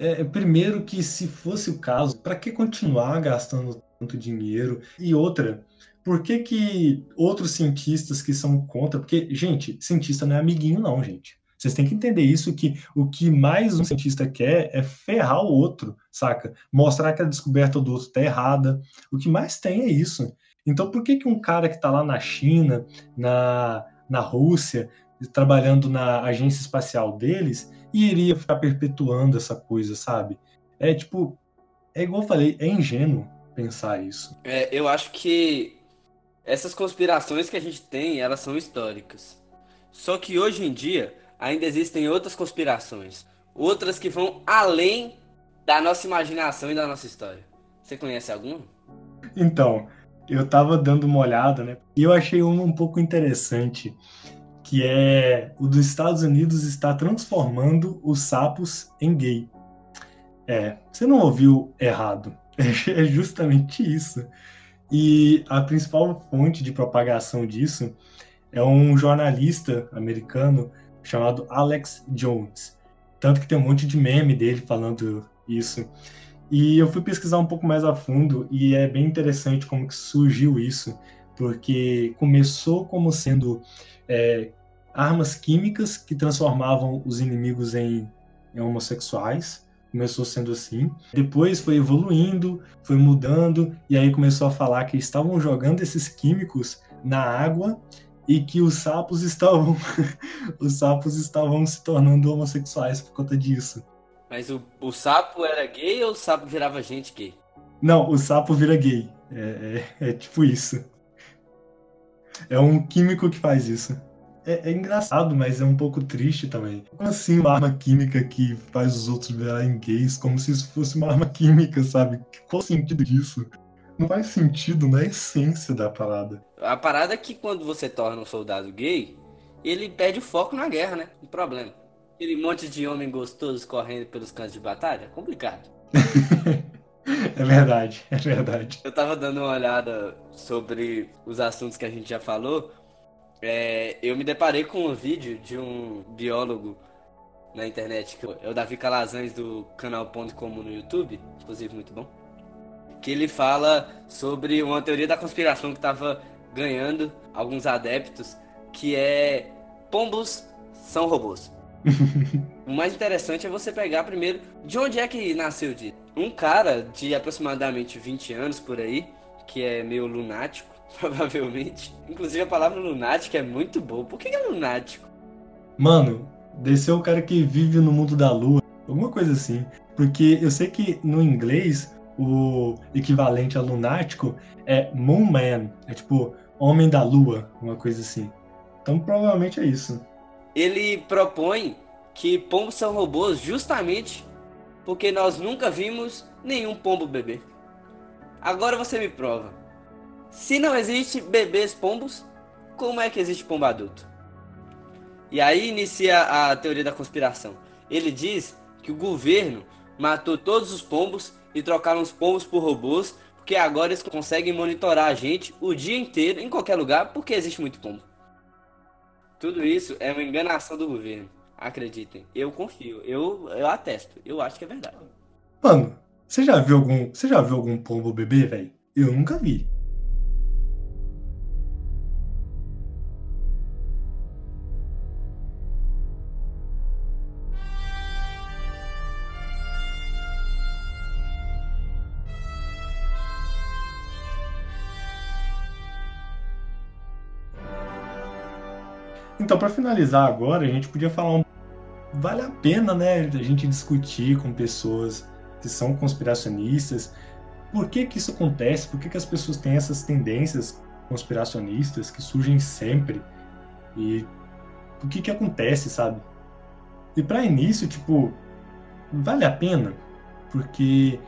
É, primeiro que se fosse o caso, para que continuar gastando tanto dinheiro? E outra, por que, que outros cientistas que são contra? Porque, gente, cientista não é amiguinho, não, gente. Vocês têm que entender isso, que o que mais um cientista quer é ferrar o outro, saca? Mostrar que a descoberta do outro está errada. O que mais tem é isso. Então, por que, que um cara que está lá na China, na, na Rússia, trabalhando na agência espacial deles, iria ficar perpetuando essa coisa, sabe? É tipo, é igual eu falei, é ingênuo pensar isso. É, eu acho que essas conspirações que a gente tem, elas são históricas. Só que hoje em dia ainda existem outras conspirações, outras que vão além da nossa imaginação e da nossa história. Você conhece alguma? Então, eu tava dando uma olhada, né? E eu achei uma um pouco interessante, que é o dos Estados Unidos está transformando os sapos em gay. É, você não ouviu errado. É justamente isso. E a principal fonte de propagação disso é um jornalista americano chamado Alex Jones. Tanto que tem um monte de meme dele falando isso. E eu fui pesquisar um pouco mais a fundo e é bem interessante como que surgiu isso, porque começou como sendo é, armas químicas que transformavam os inimigos em, em homossexuais, começou sendo assim. Depois foi evoluindo, foi mudando, e aí começou a falar que estavam jogando esses químicos na água e que os sapos estavam os sapos estavam se tornando homossexuais por conta disso. Mas o, o sapo era gay ou o sapo virava gente gay? Não, o sapo vira gay. É, é, é tipo isso. É um químico que faz isso. É, é, engraçado, mas é um pouco triste também. Como assim uma arma química que faz os outros virarem gays? Como se isso fosse uma arma química, sabe? Qual o sentido disso? Não faz sentido na essência da parada. A parada é que quando você torna um soldado gay, ele perde o foco na guerra, né? Um problema. Aquele monte de homem gostoso correndo pelos cantos de batalha, é complicado. é verdade, é verdade. Eu tava dando uma olhada sobre os assuntos que a gente já falou é, eu me deparei com um vídeo de um biólogo na internet, que é o Davi Calazans do canal Ponto Comum no YouTube, inclusive muito bom, que ele fala sobre uma teoria da conspiração que estava ganhando alguns adeptos, que é pombos são robôs. o mais interessante é você pegar primeiro de onde é que nasceu de um cara de aproximadamente 20 anos por aí, que é meio lunático, provavelmente. Inclusive a palavra lunático é muito boa. Por que é lunático? Mano, desceu o cara que vive no mundo da lua, alguma coisa assim. Porque eu sei que no inglês o equivalente a lunático é Moon Man, é tipo homem da lua, uma coisa assim. Então provavelmente é isso. Ele propõe que pombos são robôs justamente porque nós nunca vimos nenhum pombo bebê. Agora você me prova. Se não existe bebês pombos, como é que existe pombo adulto? E aí inicia a teoria da conspiração. Ele diz que o governo matou todos os pombos e trocaram os pombos por robôs, porque agora eles conseguem monitorar a gente o dia inteiro, em qualquer lugar, porque existe muito pombo. Tudo isso é uma enganação do governo. Acreditem. Eu confio. Eu, eu atesto. Eu acho que é verdade. Mano, você já viu algum, você já viu algum pombo bebê, velho? Eu nunca vi. Para finalizar agora, a gente podia falar um. Vale a pena, né, a gente discutir com pessoas que são conspiracionistas. Por que que isso acontece? Por que que as pessoas têm essas tendências conspiracionistas que surgem sempre? E o que que acontece, sabe? E para início, tipo, vale a pena, porque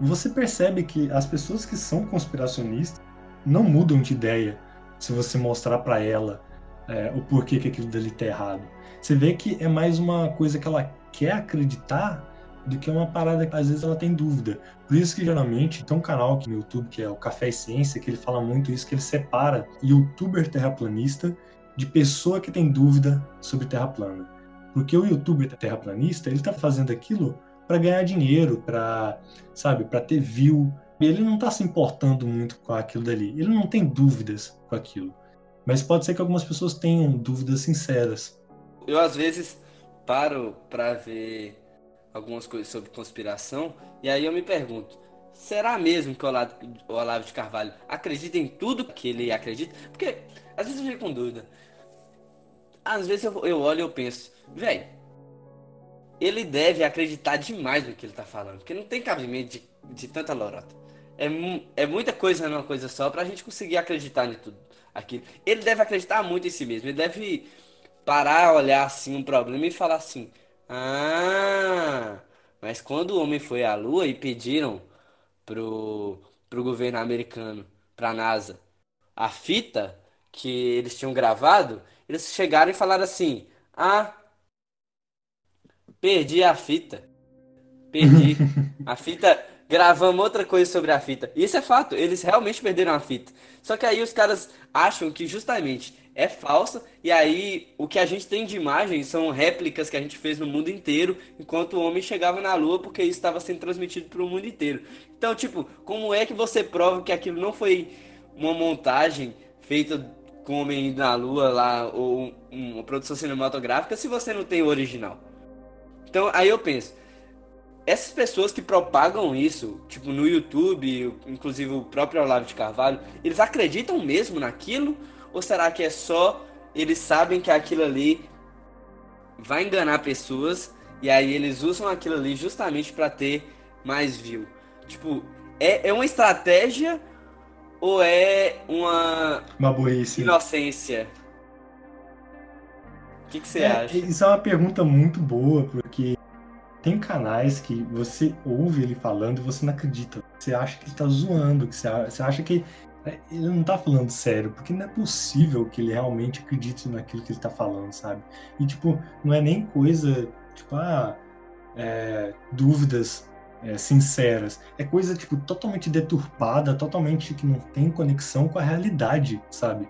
você percebe que as pessoas que são conspiracionistas não mudam de ideia se você mostrar para ela é, o porquê que aquilo dali tá errado. Você vê que é mais uma coisa que ela quer acreditar do que uma parada que às vezes ela tem dúvida. Por isso que geralmente tem um canal aqui no YouTube que é o Café e Ciência, que ele fala muito isso, que ele separa youtuber terraplanista de pessoa que tem dúvida sobre terra plana. Porque o youtuber terraplanista, ele tá fazendo aquilo para ganhar dinheiro, para, sabe, para ter view. Ele não tá se importando muito com aquilo dali. Ele não tem dúvidas com aquilo. Mas pode ser que algumas pessoas tenham dúvidas sinceras. Eu às vezes paro para ver algumas coisas sobre conspiração e aí eu me pergunto: será mesmo que o Olavo, de Carvalho acredita em tudo que ele acredita? Porque às vezes eu fico com dúvida. Às vezes eu, eu olho e eu penso, velho, ele deve acreditar demais no que ele tá falando, porque não tem cabimento de, de tanta lorota. É, é muita coisa numa coisa só pra gente conseguir acreditar em tudo aquilo. Ele deve acreditar muito em si mesmo. Ele deve parar, olhar assim um problema e falar assim: Ah, mas quando o homem foi à Lua e pediram pro, pro governo americano, pra NASA, a fita que eles tinham gravado, eles chegaram e falaram assim: Ah, perdi a fita. Perdi. a fita gravamos outra coisa sobre a fita. Isso é fato, eles realmente perderam a fita. Só que aí os caras acham que justamente é falsa, e aí o que a gente tem de imagens são réplicas que a gente fez no mundo inteiro, enquanto o homem chegava na lua, porque isso estava sendo transmitido para o mundo inteiro. Então, tipo, como é que você prova que aquilo não foi uma montagem feita com o homem indo na lua lá, ou uma produção cinematográfica, se você não tem o original? Então, aí eu penso, essas pessoas que propagam isso, tipo no YouTube, inclusive o próprio Olavo de Carvalho, eles acreditam mesmo naquilo? Ou será que é só eles sabem que aquilo ali vai enganar pessoas e aí eles usam aquilo ali justamente para ter mais view? Tipo, é, é uma estratégia ou é uma, uma burrice. inocência? O que, que você é, acha? Isso é uma pergunta muito boa, porque tem canais que você ouve ele falando e você não acredita. Você acha que ele tá zoando, que você, acha que é, ele não tá falando sério, porque não é possível que ele realmente acredite naquilo que ele tá falando, sabe? E, tipo, não é nem coisa, tipo, ah, é, dúvidas é, sinceras. É coisa, tipo, totalmente deturpada, totalmente que não tem conexão com a realidade, sabe?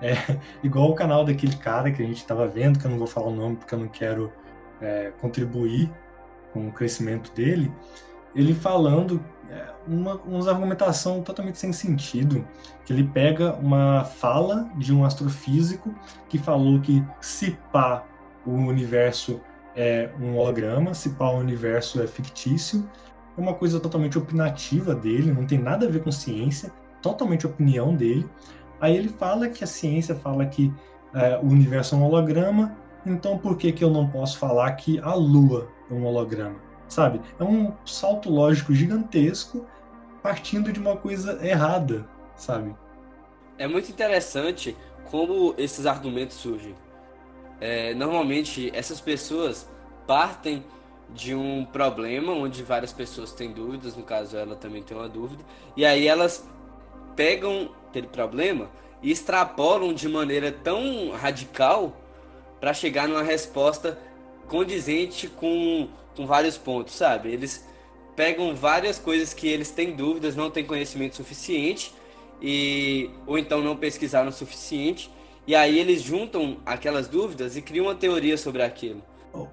É igual o canal daquele cara que a gente tava vendo, que eu não vou falar o nome porque eu não quero é, contribuir com o crescimento dele, ele falando é, uma, uma argumentação totalmente sem sentido, que ele pega uma fala de um astrofísico que falou que se pá o universo é um holograma, se pá o universo é fictício, é uma coisa totalmente opinativa dele, não tem nada a ver com ciência, totalmente opinião dele. Aí ele fala que a ciência fala que é, o universo é um holograma, então por que, que eu não posso falar que a Lua um holograma? Sabe? É um salto lógico gigantesco partindo de uma coisa errada, sabe? É muito interessante como esses argumentos surgem. É, normalmente essas pessoas partem de um problema onde várias pessoas têm dúvidas, no caso ela também tem uma dúvida, e aí elas pegam aquele problema e extrapolam de maneira tão radical para chegar numa resposta condizente com, com vários pontos, sabe? Eles pegam várias coisas que eles têm dúvidas, não têm conhecimento suficiente e ou então não pesquisaram o suficiente, e aí eles juntam aquelas dúvidas e criam uma teoria sobre aquilo.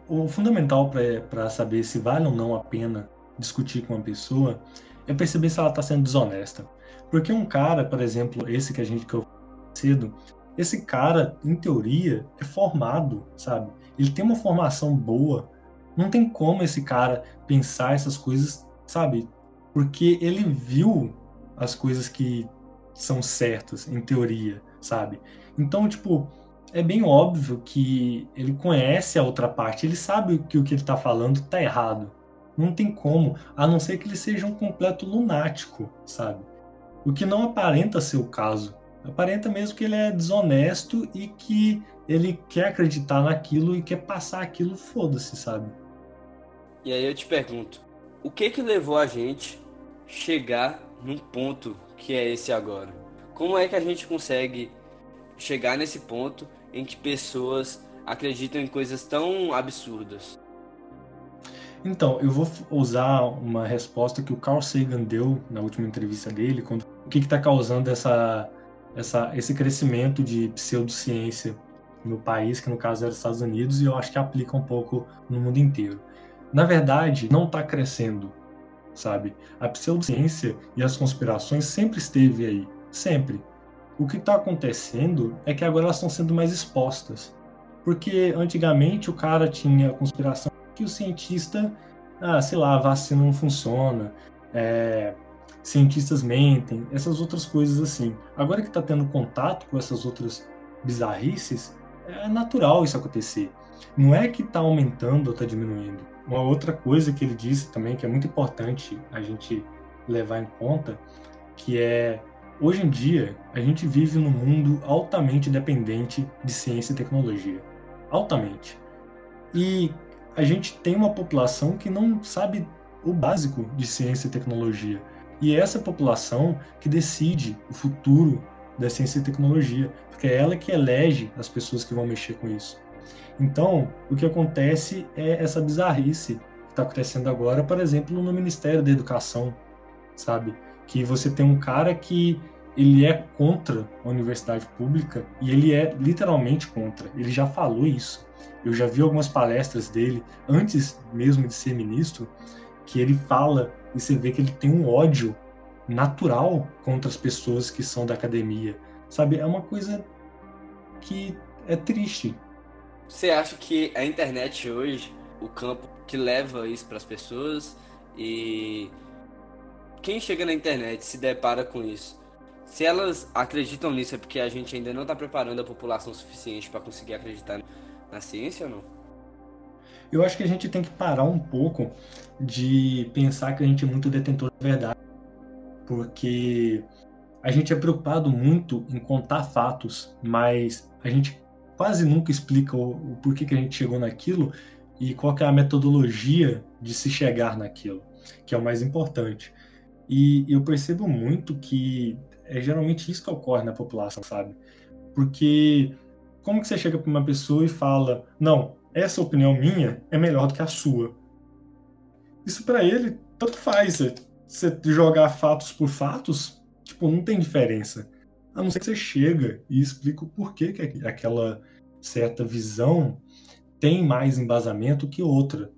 O, fundamental para saber se vale ou não a pena discutir com uma pessoa é perceber se ela está sendo desonesta. Porque um cara, por exemplo, esse que a gente que eu cedo, esse cara, em teoria, é formado, sabe? Ele tem uma formação boa. Não tem como esse cara pensar essas coisas, sabe? Porque ele viu as coisas que são certas, em teoria, sabe? Então, tipo, é bem óbvio que ele conhece a outra parte, ele sabe que o que ele está falando está errado. Não tem como, a não ser que ele seja um completo lunático, sabe? O que não aparenta ser o caso. Aparenta mesmo que ele é desonesto e que ele quer acreditar naquilo e quer passar aquilo, foda-se, sabe? E aí eu te pergunto, o que que levou a gente chegar num ponto que é esse agora? Como é que a gente consegue chegar nesse ponto em que pessoas acreditam em coisas tão absurdas? Então, eu vou usar uma resposta que o Carl Sagan deu na última entrevista dele, quando, o que está causando essa essa, esse crescimento de pseudociência no país, que no caso era os Estados Unidos, e eu acho que aplica um pouco no mundo inteiro. Na verdade, não está crescendo, sabe? A pseudociência e as conspirações sempre esteve aí, sempre. O que está acontecendo é que agora elas estão sendo mais expostas. Porque antigamente o cara tinha a conspiração que o cientista, ah, sei lá, a vacina não funciona, é, cientistas mentem, essas outras coisas assim. Agora que está tendo contato com essas outras bizarrices, é natural isso acontecer. Não é que está aumentando ou está diminuindo. Uma outra coisa que ele disse também, que é muito importante a gente levar em conta, que é hoje em dia a gente vive num mundo altamente dependente de ciência e tecnologia. Altamente. E a gente tem uma população que não sabe o básico de ciência e tecnologia. E é essa população que decide o futuro da ciência e tecnologia, porque é ela que elege as pessoas que vão mexer com isso. Então, o que acontece é essa bizarrice que está acontecendo agora, por exemplo, no Ministério da Educação, sabe? Que você tem um cara que ele é contra a universidade pública e ele é literalmente contra. Ele já falou isso. Eu já vi algumas palestras dele antes mesmo de ser ministro, que ele fala e você vê que ele tem um ódio natural contra as pessoas que são da academia. Sabe? É uma coisa que é triste. Você acha que a internet hoje, o campo que leva isso para as pessoas e quem chega na internet se depara com isso. Se elas acreditam nisso é porque a gente ainda não está preparando a população suficiente para conseguir acreditar na ciência ou não? Eu acho que a gente tem que parar um pouco de pensar que a gente é muito detentor da verdade, porque a gente é preocupado muito em contar fatos, mas a gente quase nunca explica o, o porquê que a gente chegou naquilo e qual é a metodologia de se chegar naquilo, que é o mais importante. E eu percebo muito que é geralmente isso que ocorre na população, sabe? Porque como que você chega para uma pessoa e fala, não, essa opinião minha é melhor do que a sua? Isso para ele tanto faz. Você jogar fatos por fatos, tipo, não tem diferença. A não ser que você chega e explica o porquê que aquela certa visão tem mais embasamento que outra.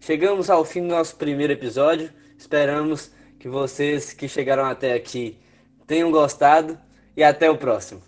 Chegamos ao fim do nosso primeiro episódio. Esperamos que vocês que chegaram até aqui tenham gostado e até o próximo.